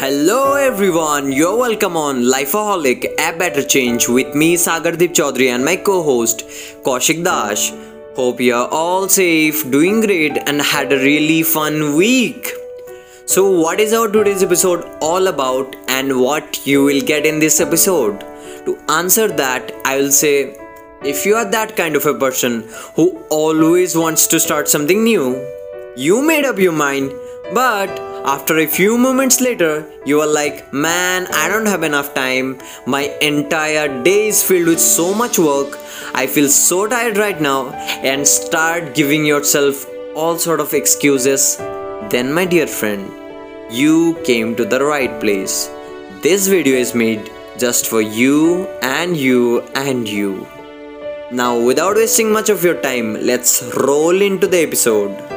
Hello everyone, you're welcome on Lifeaholic, a better change with me Sagardeep Chaudhary and my co-host Kaushik Dash. Hope you're all safe, doing great and had a really fun week. So what is our today's episode all about and what you will get in this episode? To answer that, I will say if you are that kind of a person who always wants to start something new, you made up your mind, but after a few moments later, you are like, man, I don't have enough time. My entire day is filled with so much work. I feel so tired right now, and start giving yourself all sort of excuses. Then, my dear friend, you came to the right place. This video is made just for you and you and you. Now, without wasting much of your time, let's roll into the episode.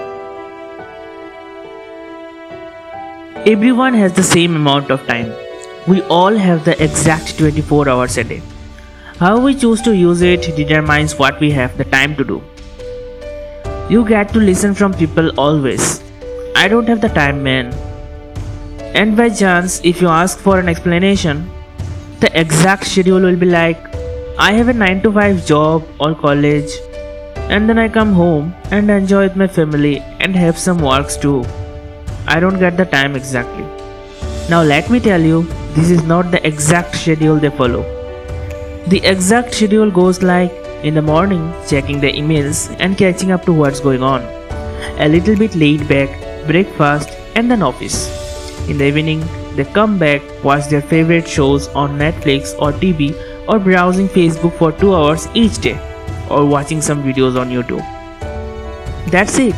Everyone has the same amount of time. We all have the exact 24 hours a day. How we choose to use it determines what we have the time to do. You get to listen from people always. I don't have the time, man. And by chance, if you ask for an explanation, the exact schedule will be like I have a 9 to 5 job or college, and then I come home and enjoy with my family and have some works too. I don't get the time exactly. Now, let me tell you, this is not the exact schedule they follow. The exact schedule goes like in the morning, checking the emails and catching up to what's going on. A little bit laid back, breakfast, and then office. In the evening, they come back, watch their favorite shows on Netflix or TV, or browsing Facebook for 2 hours each day, or watching some videos on YouTube. That's it.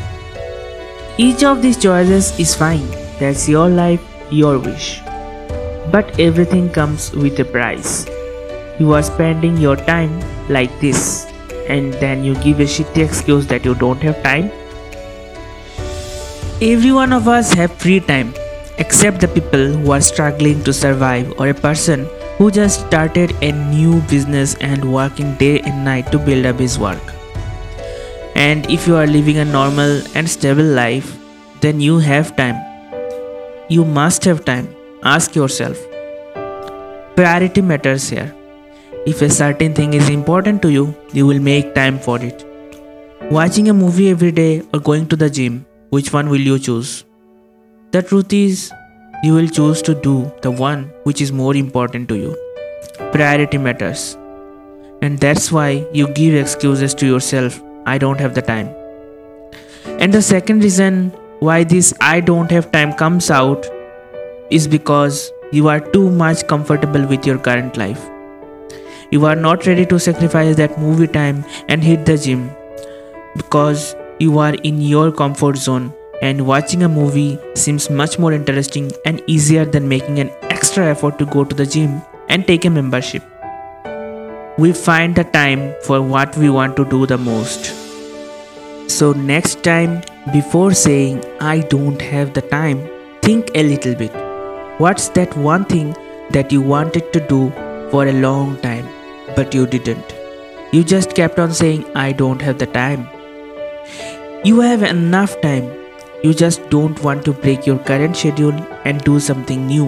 Each of these choices is fine. That's your life, your wish. But everything comes with a price. You are spending your time like this, and then you give a shitty excuse that you don't have time. Every one of us have free time, except the people who are struggling to survive or a person who just started a new business and working day and night to build up his work. And if you are living a normal and stable life, then you have time. You must have time. Ask yourself. Priority matters here. If a certain thing is important to you, you will make time for it. Watching a movie every day or going to the gym, which one will you choose? The truth is, you will choose to do the one which is more important to you. Priority matters. And that's why you give excuses to yourself I don't have the time. And the second reason why this I don't have time comes out is because you are too much comfortable with your current life. You are not ready to sacrifice that movie time and hit the gym because you are in your comfort zone and watching a movie seems much more interesting and easier than making an extra effort to go to the gym and take a membership we find the time for what we want to do the most. So, next time, before saying, I don't have the time, think a little bit. What's that one thing that you wanted to do for a long time, but you didn't? You just kept on saying, I don't have the time. You have enough time. You just don't want to break your current schedule and do something new.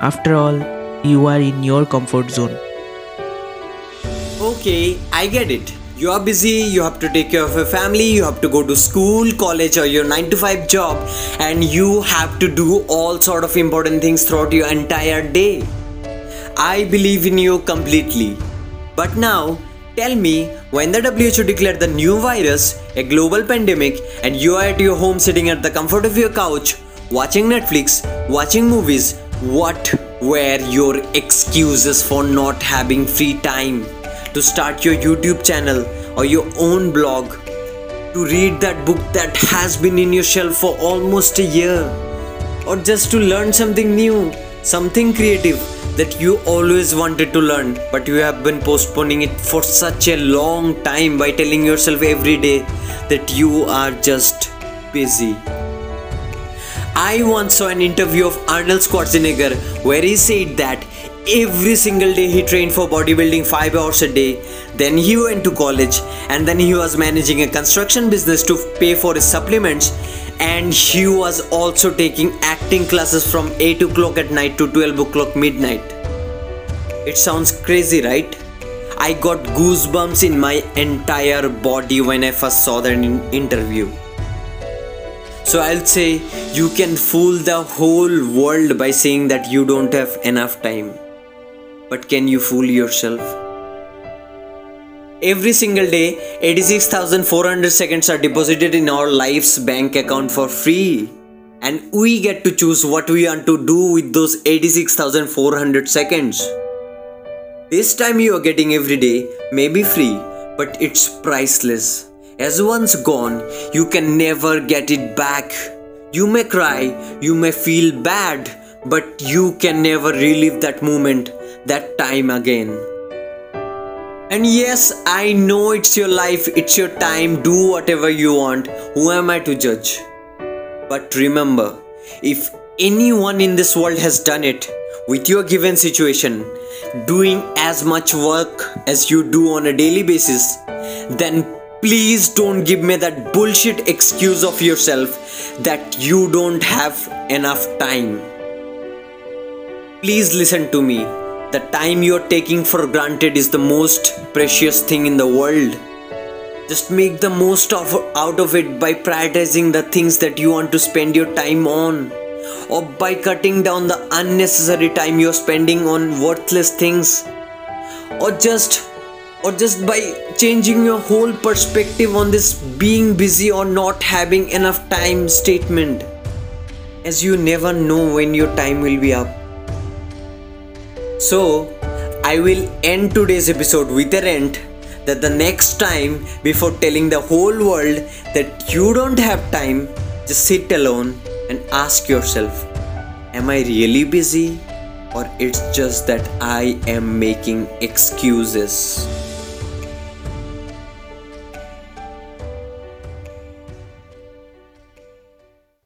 After all, you are in your comfort zone. Okay, I get it. You are busy, you have to take care of your family, you have to go to school, college, or your 9 to 5 job, and you have to do all sort of important things throughout your entire day. I believe in you completely. But now, tell me when the WHO declared the new virus a global pandemic, and you are at your home sitting at the comfort of your couch, watching Netflix, watching movies, what were your excuses for not having free time? To start your YouTube channel or your own blog, to read that book that has been in your shelf for almost a year, or just to learn something new, something creative that you always wanted to learn, but you have been postponing it for such a long time by telling yourself every day that you are just busy. I once saw an interview of Arnold Schwarzenegger where he said that every single day he trained for bodybuilding 5 hours a day. Then he went to college and then he was managing a construction business to pay for his supplements. And he was also taking acting classes from 8 o'clock at night to 12 o'clock midnight. It sounds crazy right? I got goosebumps in my entire body when i first saw that in- interview. So I'll say you can fool the whole world by saying that you don't have enough time. But can you fool yourself? Every single day, 86,400 seconds are deposited in our life's bank account for free. And we get to choose what we want to do with those 86,400 seconds. This time you are getting every day may be free, but it's priceless. As once gone, you can never get it back. You may cry, you may feel bad, but you can never relive that moment, that time again. And yes, I know it's your life, it's your time, do whatever you want. Who am I to judge? But remember, if anyone in this world has done it with your given situation, doing as much work as you do on a daily basis, then please don't give me that bullshit excuse of yourself that you don't have enough time. Please listen to me. The time you're taking for granted is the most precious thing in the world. Just make the most of out of it by prioritizing the things that you want to spend your time on or by cutting down the unnecessary time you're spending on worthless things or just or just by changing your whole perspective on this being busy or not having enough time statement as you never know when your time will be up so i will end today's episode with a rant that the next time before telling the whole world that you don't have time just sit alone and ask yourself am i really busy? Or it's just that i am making excuses